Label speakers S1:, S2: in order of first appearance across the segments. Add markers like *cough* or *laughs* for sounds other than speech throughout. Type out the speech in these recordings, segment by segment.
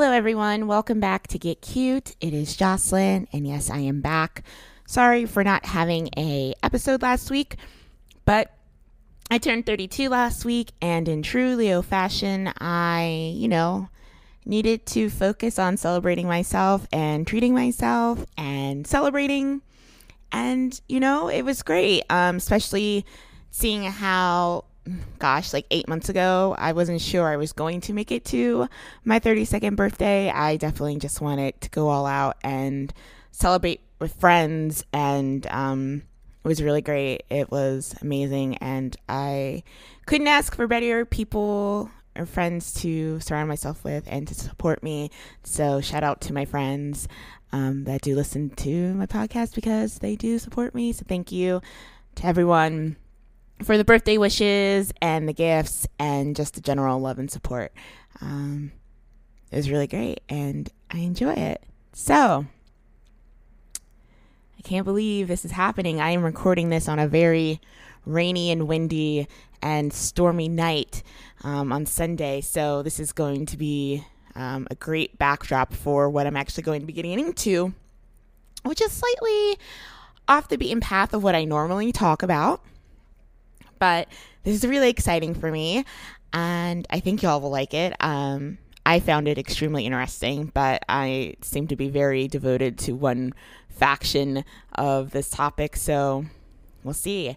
S1: Hello, everyone. Welcome back to Get Cute. It is Jocelyn, and yes, I am back. Sorry for not having a episode last week, but I turned 32 last week, and in true Leo fashion, I, you know, needed to focus on celebrating myself and treating myself and celebrating. And, you know, it was great, um, especially seeing how gosh, like eight months ago, I wasn't sure I was going to make it to my 32nd birthday. I definitely just wanted to go all out and celebrate with friends, and um, it was really great. It was amazing, and I couldn't ask for better people or friends to surround myself with and to support me. So, shout out to my friends um, that do listen to my podcast because they do support me. So, thank you to everyone for the birthday wishes and the gifts and just the general love and support. Um, it was really great and I enjoy it. So, I can't believe this is happening. I am recording this on a very rainy and windy and stormy night um, on Sunday. So, this is going to be um, a great backdrop for what I'm actually going to be getting into, which is slightly off the beaten path of what I normally talk about but this is really exciting for me, and I think y'all will like it. Um, I found it extremely interesting, but I seem to be very devoted to one faction of this topic, so we'll see.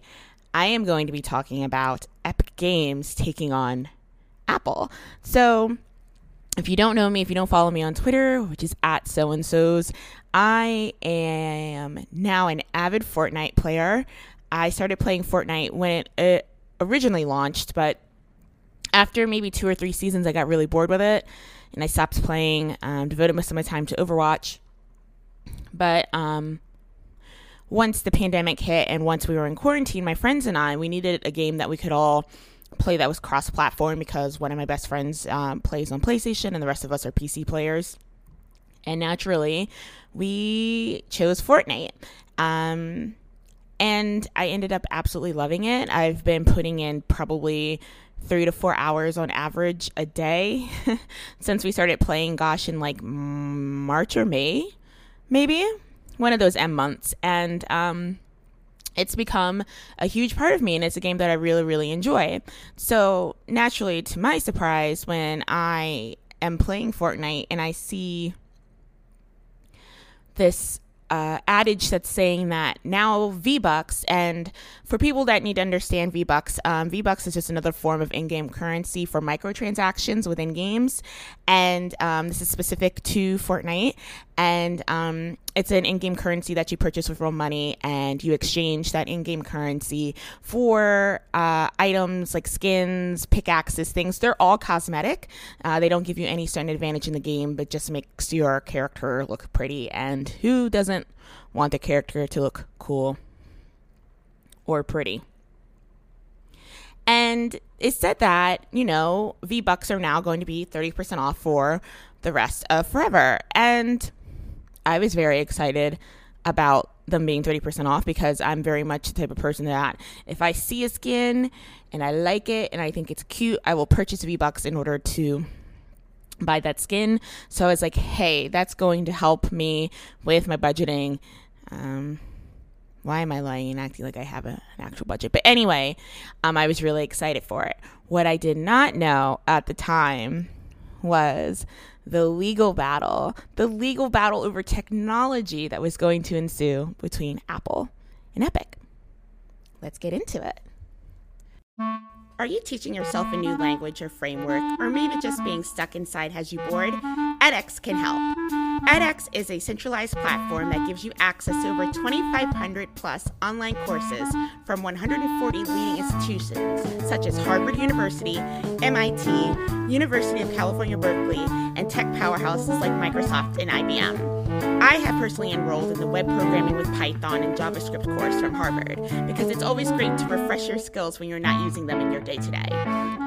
S1: I am going to be talking about Epic Games taking on Apple. So, if you don't know me, if you don't follow me on Twitter, which is at so and so's, I am now an avid Fortnite player. I started playing Fortnite when it originally launched, but after maybe two or three seasons, I got really bored with it and I stopped playing, um, devoted most of my time to Overwatch. But um, once the pandemic hit and once we were in quarantine, my friends and I, we needed a game that we could all play that was cross platform because one of my best friends um, plays on PlayStation and the rest of us are PC players. And naturally, we chose Fortnite. Um, and I ended up absolutely loving it. I've been putting in probably three to four hours on average a day *laughs* since we started playing, gosh, in like March or May, maybe one of those M months. And, um, it's become a huge part of me and it's a game that I really, really enjoy. So, naturally, to my surprise, when I am playing Fortnite and I see this uh, adage that's saying that now V Bucks, and for people that need to understand V Bucks, um, V Bucks is just another form of in game currency for microtransactions within games. And um, this is specific to Fortnite. And um, it's an in game currency that you purchase with real money, and you exchange that in game currency for uh, items like skins, pickaxes, things. They're all cosmetic. Uh, they don't give you any certain advantage in the game, but just makes your character look pretty. And who doesn't want the character to look cool or pretty. And it said that, you know, V Bucks are now going to be 30% off for the rest of forever. And I was very excited about them being 30% off because I'm very much the type of person that if I see a skin and I like it and I think it's cute, I will purchase V Bucks in order to buy that skin. So I was like, hey, that's going to help me with my budgeting. Um, why am I lying and acting like I have a, an actual budget? But anyway, um, I was really excited for it. What I did not know at the time was the legal battle, the legal battle over technology that was going to ensue between Apple and Epic. Let's get into it. Are you teaching yourself a new language or framework, or maybe just being stuck inside has you bored? edX can help. edX is a centralized platform that gives you access to over 2,500 plus online courses from 140 leading institutions such as Harvard University, MIT, University of California, Berkeley, and tech powerhouses like Microsoft and IBM. I have personally enrolled in the Web Programming with Python and JavaScript course from Harvard because it's always great to refresh your skills when you're not using them in your day to day.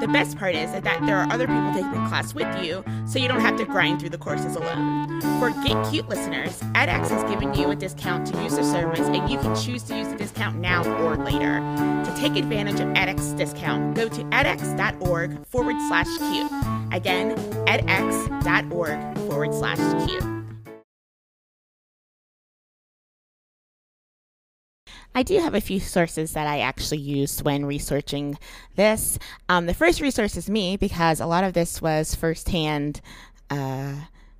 S1: The best part is that there are other people taking the class with you, so you don't have to grind through the courses alone. For Get Cute listeners, edX is giving you a discount to use the service, and you can choose to use the discount now or later. To take advantage of edX discount, go to edx.org forward slash cute. Again, edx.org forward slash cute. I do have a few sources that I actually used when researching this. Um, the first resource is me because a lot of this was firsthand uh,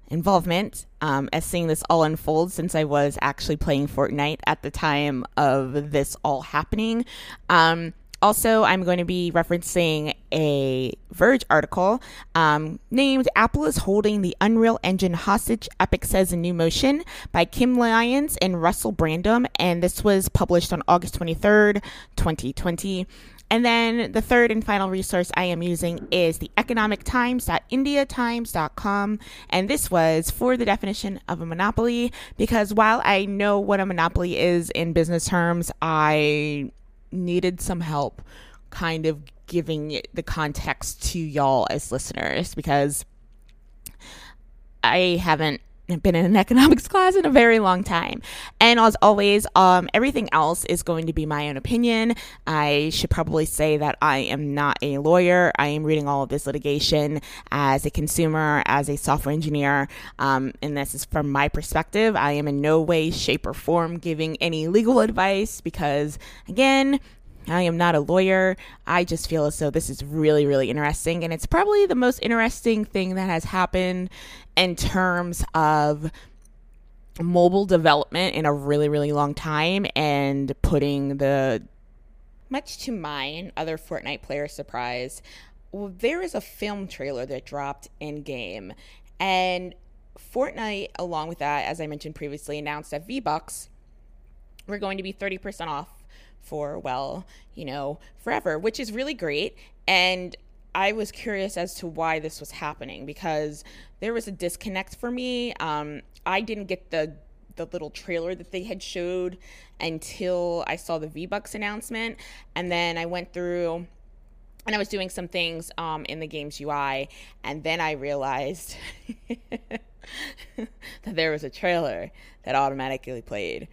S1: involvement um, as seeing this all unfold since I was actually playing Fortnite at the time of this all happening. Um, also, I'm going to be referencing a Verge article um, named Apple is Holding the Unreal Engine Hostage, Epic Says in New Motion by Kim Lyons and Russell Brandom. And this was published on August 23rd, 2020. And then the third and final resource I am using is the economictimes.indiatimes.com. And this was for the definition of a monopoly because while I know what a monopoly is in business terms, I needed some help kind of giving the context to y'all as listeners because I haven't been in an *laughs* economics class in a very long time. And as always, um, everything else is going to be my own opinion. I should probably say that I am not a lawyer. I am reading all of this litigation as a consumer, as a software engineer. Um, and this is from my perspective. I am in no way, shape, or form giving any legal advice because, again, I am not a lawyer. I just feel as though this is really, really interesting. And it's probably the most interesting thing that has happened in terms of mobile development in a really, really long time and putting the. Much to my and other Fortnite players' surprise, well, there is a film trailer that dropped in game. And Fortnite, along with that, as I mentioned previously, announced that V Bucks were going to be 30% off for, well, you know, forever, which is really great. And I was curious as to why this was happening because there was a disconnect for me. Um, I didn't get the the little trailer that they had showed until I saw the V Bucks announcement, and then I went through and I was doing some things um, in the game's UI, and then I realized *laughs* that there was a trailer that automatically played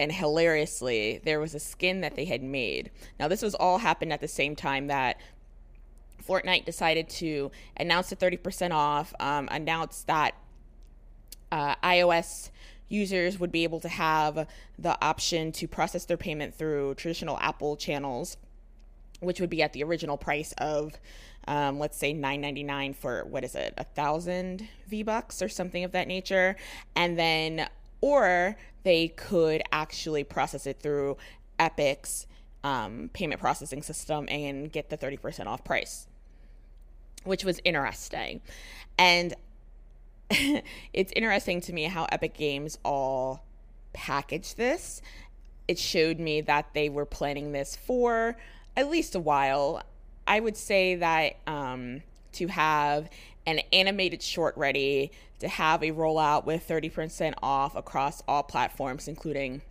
S1: and hilariously, there was a skin that they had made. Now, this was all happened at the same time that Fortnite decided to announce the 30% off, um, announce that uh, iOS users would be able to have the option to process their payment through traditional Apple channels, which would be at the original price of, um, let's say, nine ninety nine for what is it, a thousand V bucks or something of that nature, and then or they could actually process it through Epic's um, payment processing system and get the 30% off price, which was interesting. And *laughs* it's interesting to me how Epic Games all packaged this. It showed me that they were planning this for at least a while. I would say that um, to have an animated short ready to have a rollout with 30% off across all platforms, including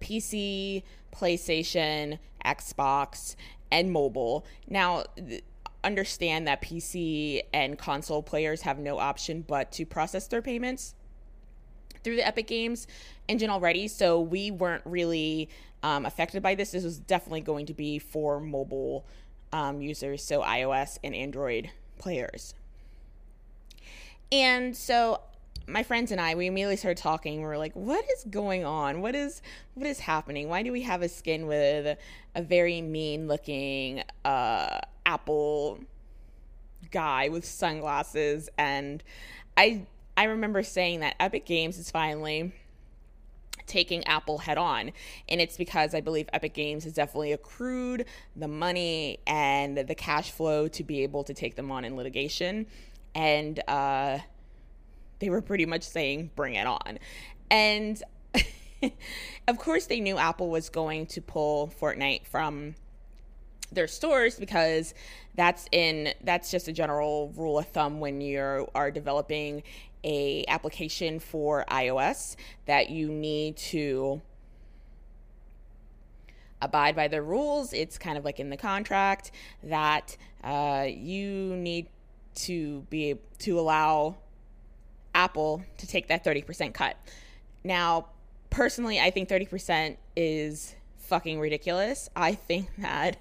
S1: PC, PlayStation, Xbox, and mobile. Now, understand that PC and console players have no option but to process their payments through the Epic Games engine already, so we weren't really um, affected by this. This was definitely going to be for mobile um, users, so iOS and Android players. And so my friends and I, we immediately started talking. We were like, "What is going on? What is what is happening? Why do we have a skin with a very mean-looking uh, Apple guy with sunglasses?" And I I remember saying that Epic Games is finally taking Apple head on. And it's because I believe Epic Games has definitely accrued the money and the cash flow to be able to take them on in litigation. And uh, they were pretty much saying, bring it on. And *laughs* of course, they knew Apple was going to pull Fortnite from their stores because that's in that's just a general rule of thumb when you are developing a application for iOS that you need to abide by the rules. It's kind of like in the contract that uh, you need to be to allow Apple to take that 30% cut. Now, personally, I think 30% is fucking ridiculous. I think *laughs* that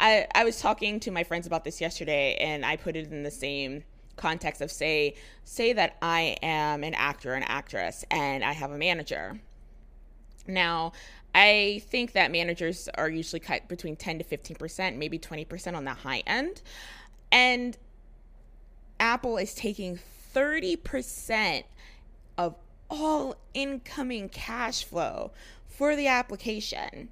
S1: I I was talking to my friends about this yesterday and I put it in the same context of say say that I am an actor an actress and I have a manager. Now, I think that managers are usually cut between 10 to 15%, maybe 20% on the high end. And Apple is taking 30% of all incoming cash flow for the application.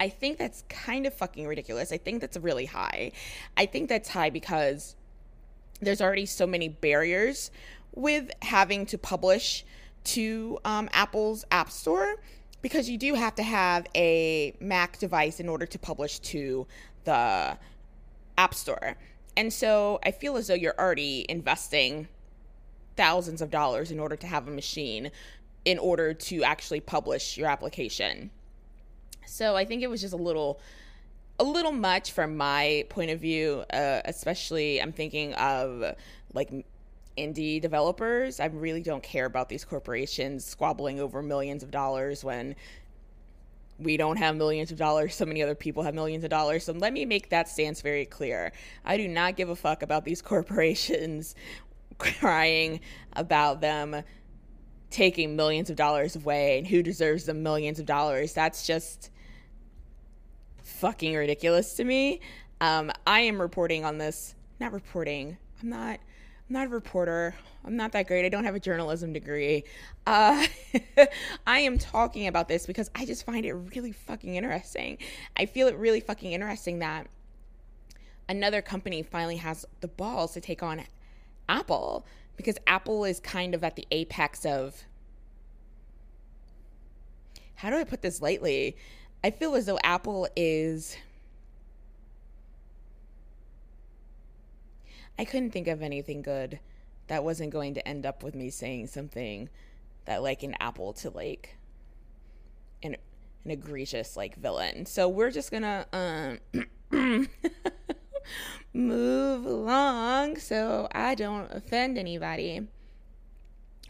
S1: I think that's kind of fucking ridiculous. I think that's really high. I think that's high because there's already so many barriers with having to publish to um, Apple's App Store because you do have to have a Mac device in order to publish to the App Store. And so I feel as though you're already investing thousands of dollars in order to have a machine in order to actually publish your application. So I think it was just a little a little much from my point of view, uh, especially I'm thinking of like indie developers. I really don't care about these corporations squabbling over millions of dollars when we don't have millions of dollars. So many other people have millions of dollars. So let me make that stance very clear. I do not give a fuck about these *laughs* corporations crying about them taking millions of dollars away and who deserves the millions of dollars. That's just fucking ridiculous to me. Um, I am reporting on this, not reporting. I'm not. I'm not a reporter. I'm not that great. I don't have a journalism degree. Uh, *laughs* I am talking about this because I just find it really fucking interesting. I feel it really fucking interesting that another company finally has the balls to take on Apple because Apple is kind of at the apex of how do I put this lightly? I feel as though Apple is I couldn't think of anything good that wasn't going to end up with me saying something that like an apple to like an an egregious like villain. So we're just gonna um *coughs* move along so I don't offend anybody.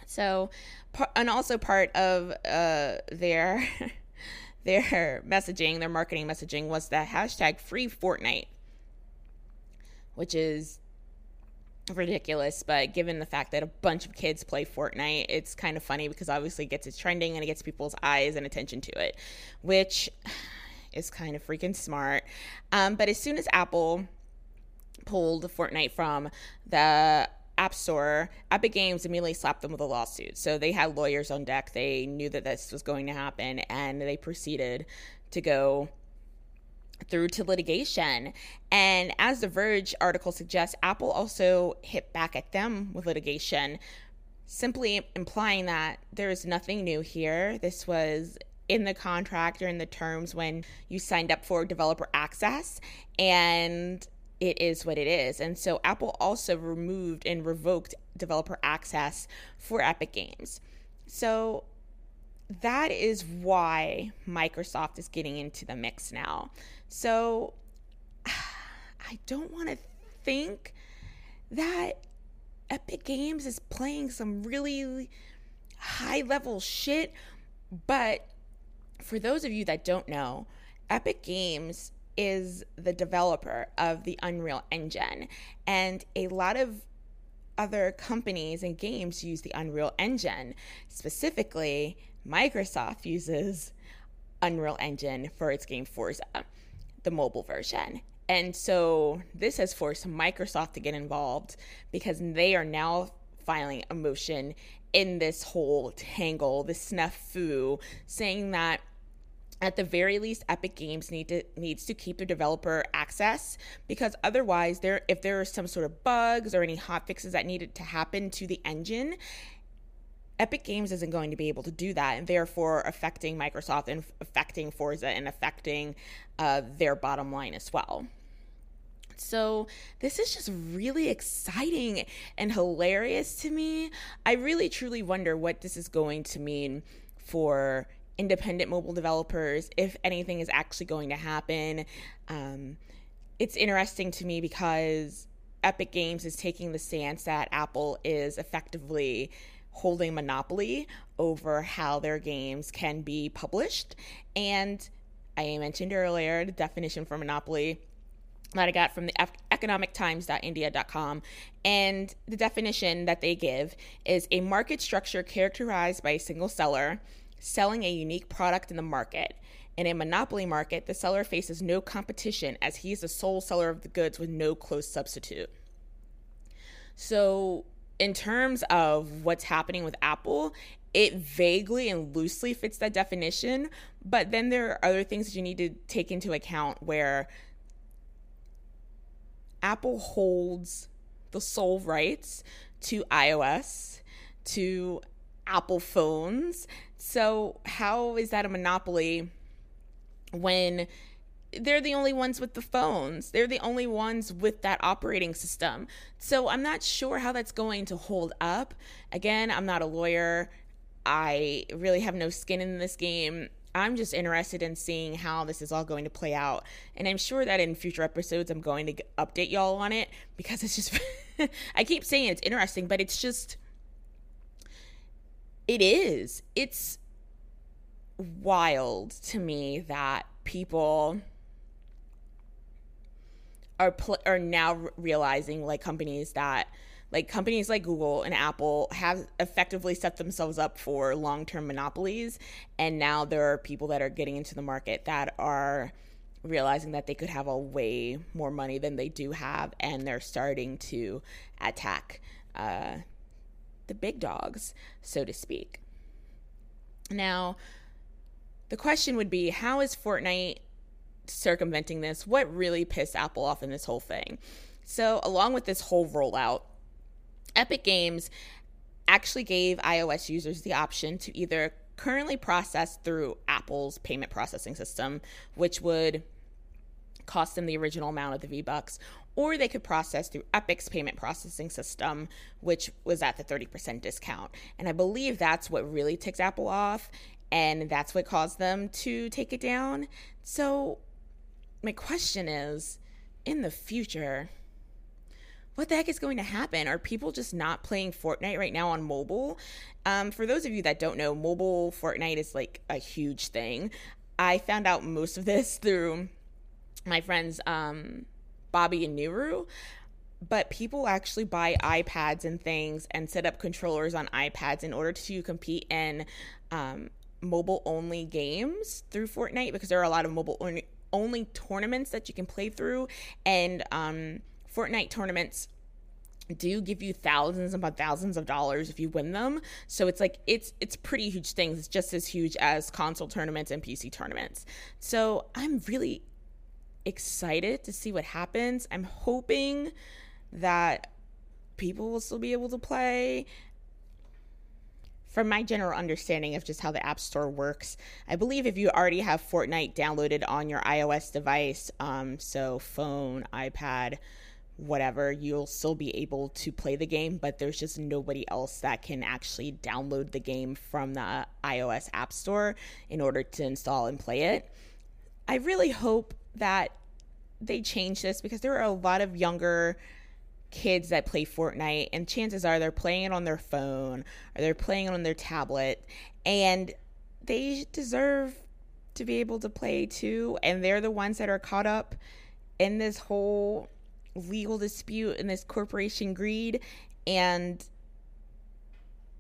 S1: So, and also part of uh, their *laughs* their messaging, their marketing messaging was the hashtag free Fortnite, which is ridiculous. But given the fact that a bunch of kids play Fortnite, it's kind of funny because obviously it gets it trending and it gets people's eyes and attention to it, which *sighs* is kind of freaking smart. Um, but as soon as Apple pulled Fortnite from the App Store, Epic Games immediately slapped them with a lawsuit. So they had lawyers on deck. They knew that this was going to happen and they proceeded to go through to litigation. And as the Verge article suggests, Apple also hit back at them with litigation, simply implying that there is nothing new here. This was in the contract or in the terms when you signed up for developer access. And it is what it is. And so Apple also removed and revoked developer access for Epic Games. So that is why Microsoft is getting into the mix now. So *sighs* I don't want to think that Epic Games is playing some really high level shit, but for those of you that don't know, Epic Games is the developer of the Unreal Engine. And a lot of other companies and games use the Unreal Engine. Specifically, Microsoft uses Unreal Engine for its game Forza, the mobile version. And so this has forced Microsoft to get involved because they are now filing a motion in this whole tangle, this snafu, saying that at the very least epic games need to needs to keep the developer access because otherwise there if there are some sort of bugs or any hot fixes that needed to happen to the engine epic games isn't going to be able to do that and therefore affecting microsoft and affecting forza and affecting uh, their bottom line as well So, this is just really exciting and hilarious to me. I really truly wonder what this is going to mean for independent mobile developers, if anything is actually going to happen. Um, it's interesting to me because Epic Games is taking the stance that Apple is effectively holding monopoly over how their games can be published. And I mentioned earlier the definition for monopoly that I got from the economictimes.india.com. And the definition that they give is a market structure characterized by a single seller selling a unique product in the market. In a monopoly market, the seller faces no competition as he is the sole seller of the goods with no close substitute. So, in terms of what's happening with Apple, it vaguely and loosely fits that definition, but then there are other things that you need to take into account where Apple holds the sole rights to iOS, to Apple phones. So, how is that a monopoly when they're the only ones with the phones? They're the only ones with that operating system. So, I'm not sure how that's going to hold up. Again, I'm not a lawyer. I really have no skin in this game. I'm just interested in seeing how this is all going to play out. And I'm sure that in future episodes, I'm going to update y'all on it because it's just, *laughs* I keep saying it's interesting, but it's just, it is. It's wild to me that people are pl- are now realizing like companies that like companies like Google and Apple have effectively set themselves up for long-term monopolies and now there are people that are getting into the market that are realizing that they could have a way more money than they do have and they're starting to attack uh, the big dogs, so to speak. Now, the question would be how is Fortnite circumventing this? What really pissed Apple off in this whole thing? So, along with this whole rollout, Epic Games actually gave iOS users the option to either currently process through Apple's payment processing system, which would cost them the original amount of the V Bucks, or they could process through Epic's payment processing system, which was at the 30% discount. And I believe that's what really ticks Apple off, and that's what caused them to take it down. So, my question is in the future, what the heck is going to happen? Are people just not playing Fortnite right now on mobile? Um, for those of you that don't know, mobile Fortnite is like a huge thing. I found out most of this *laughs* through my friends um, Bobby and Nuru. But people actually buy iPads and things and set up controllers on iPads in order to compete in um, mobile only games through Fortnite because there are a lot of mobile only, tournaments that you can play through. And um, Fortnite tournaments do give you thousands upon thousands of dollars if you win them. So it's like it's it's pretty huge things. It's just as huge as console tournaments and PC tournaments. So I'm really excited to see what happens. I'm hoping that people will still be able to play. From my general understanding of just how the App Store works, I believe if you already have Fortnite downloaded on your iOS device, um, so phone, iPad, whatever, you'll still be able to play the game, but there's just nobody else that can actually download the game from the iOS App Store in order to install and play it. I really hope that they change this because there are a lot of younger kids that play Fortnite, and chances are they're playing it on their phone or they're playing it on their tablet, and they deserve to be able to play too. And they're the ones that are caught up in this whole legal dispute and this corporation greed. And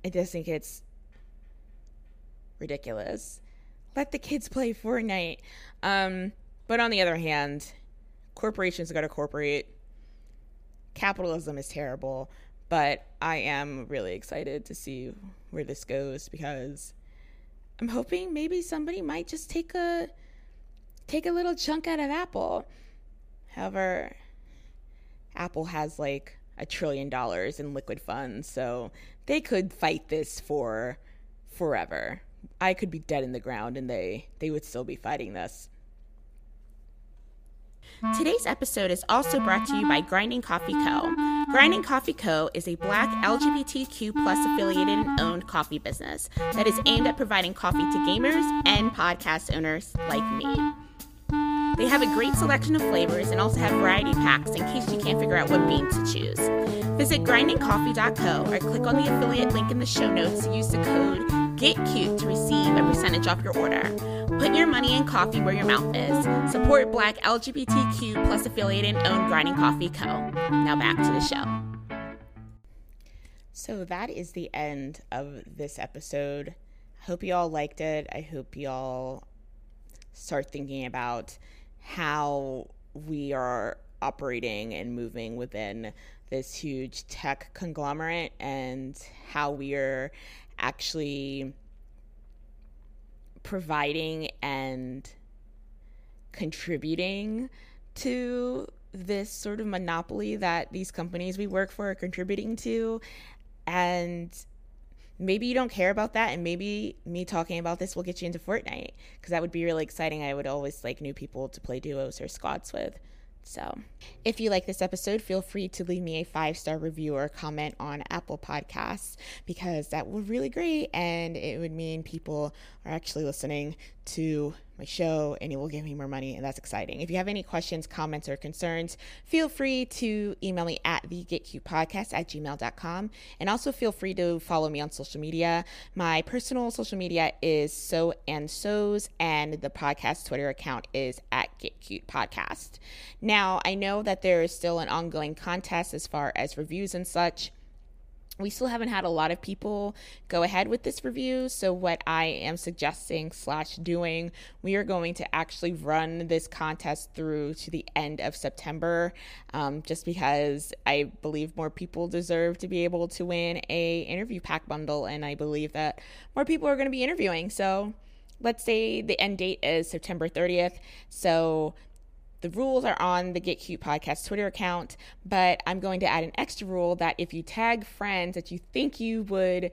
S1: I just think it's ridiculous. Let the kids play Fortnite. Um, but on the other hand, corporations got to corporate. Capitalism is terrible, but I am really excited to see where this goes because I'm hoping maybe somebody might just take a take a little chunk out of Apple. However, Apple has like a trillion dollars in liquid funds, so they could fight this for forever. I could be dead in the ground and they they would still be fighting this. Today's episode is also brought to you by Grinding Coffee Co. Grinding Coffee Co. is a black LGBTQ plus affiliated and owned coffee business that is aimed at providing coffee to gamers and podcast owners like me. They have a great selection of flavors and also have variety packs in case you can't figure out what bean to choose. Visit grindingcoffee.co or click on the affiliate link in the show notes to use the code GETCUTE to receive a percentage off your order. Put your money in coffee where your mouth is. Support Black LGBTQ plus affiliated and owned Grinding Coffee Co. Now back to the show. So that is the end of this episode. Hope you all liked it. I hope you all start thinking about how we are operating and moving within this huge tech conglomerate and how we are actually providing and contributing to this sort of monopoly that these companies we work for are contributing to and maybe you don't care about that and maybe me talking about this will get you into Fortnite because that would be really exciting. I would always like new people to play duos or squads with. So, if you like this episode, feel free to leave me a five star review or comment on Apple Podcasts because that would be really great and it would mean people are actually listening to my show and it will give me more money and that's exciting. If you have any questions, comments, or concerns, feel free to email me at the Podcast at gmail.com and also feel free to follow me on social media. My personal social media is so and so's and the podcast Twitter account is at Get Cute Podcast. Now I know that there is still an ongoing contest as far as reviews and such we still haven't had a lot of people go ahead with this review. So what i am suggesting slash doing we are going to actually run this contest through to the end of september um, just because i believe more people deserve to be able to win a interview pack bundle and i believe that more people are going to be interviewing. So let's say the end date is september 30th so the rules are on the Get Cute podcast Twitter account, but I'm going to add an extra rule that if you tag friends that you think you would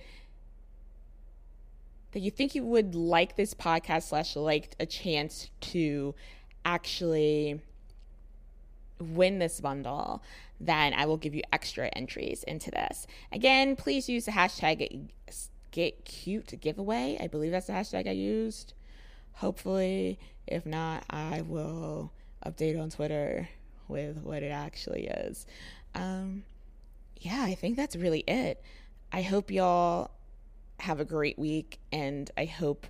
S1: that you think you would like this podcast slash like a chance to actually win this bundle, then I will give you extra entries into this. Again, please use the hashtag get cute giveaway. I believe that's the hashtag I used. Hopefully, if not, I will update on Twitter with what it actually is. Um, yeah, I think that's really it. I hope y'all have a great week, and I hope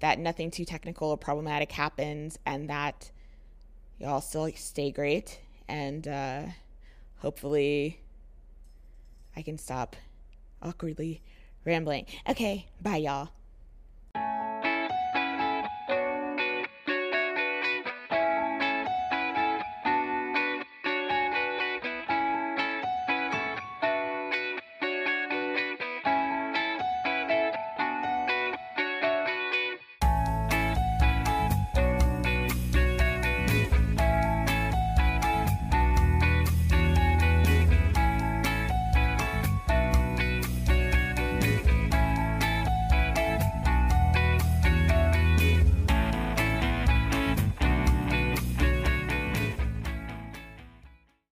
S1: that nothing too technical or problematic happens, and that y'all still stay great. And uh, hopefully, I can stop awkwardly rambling. Okay, bye, y'all.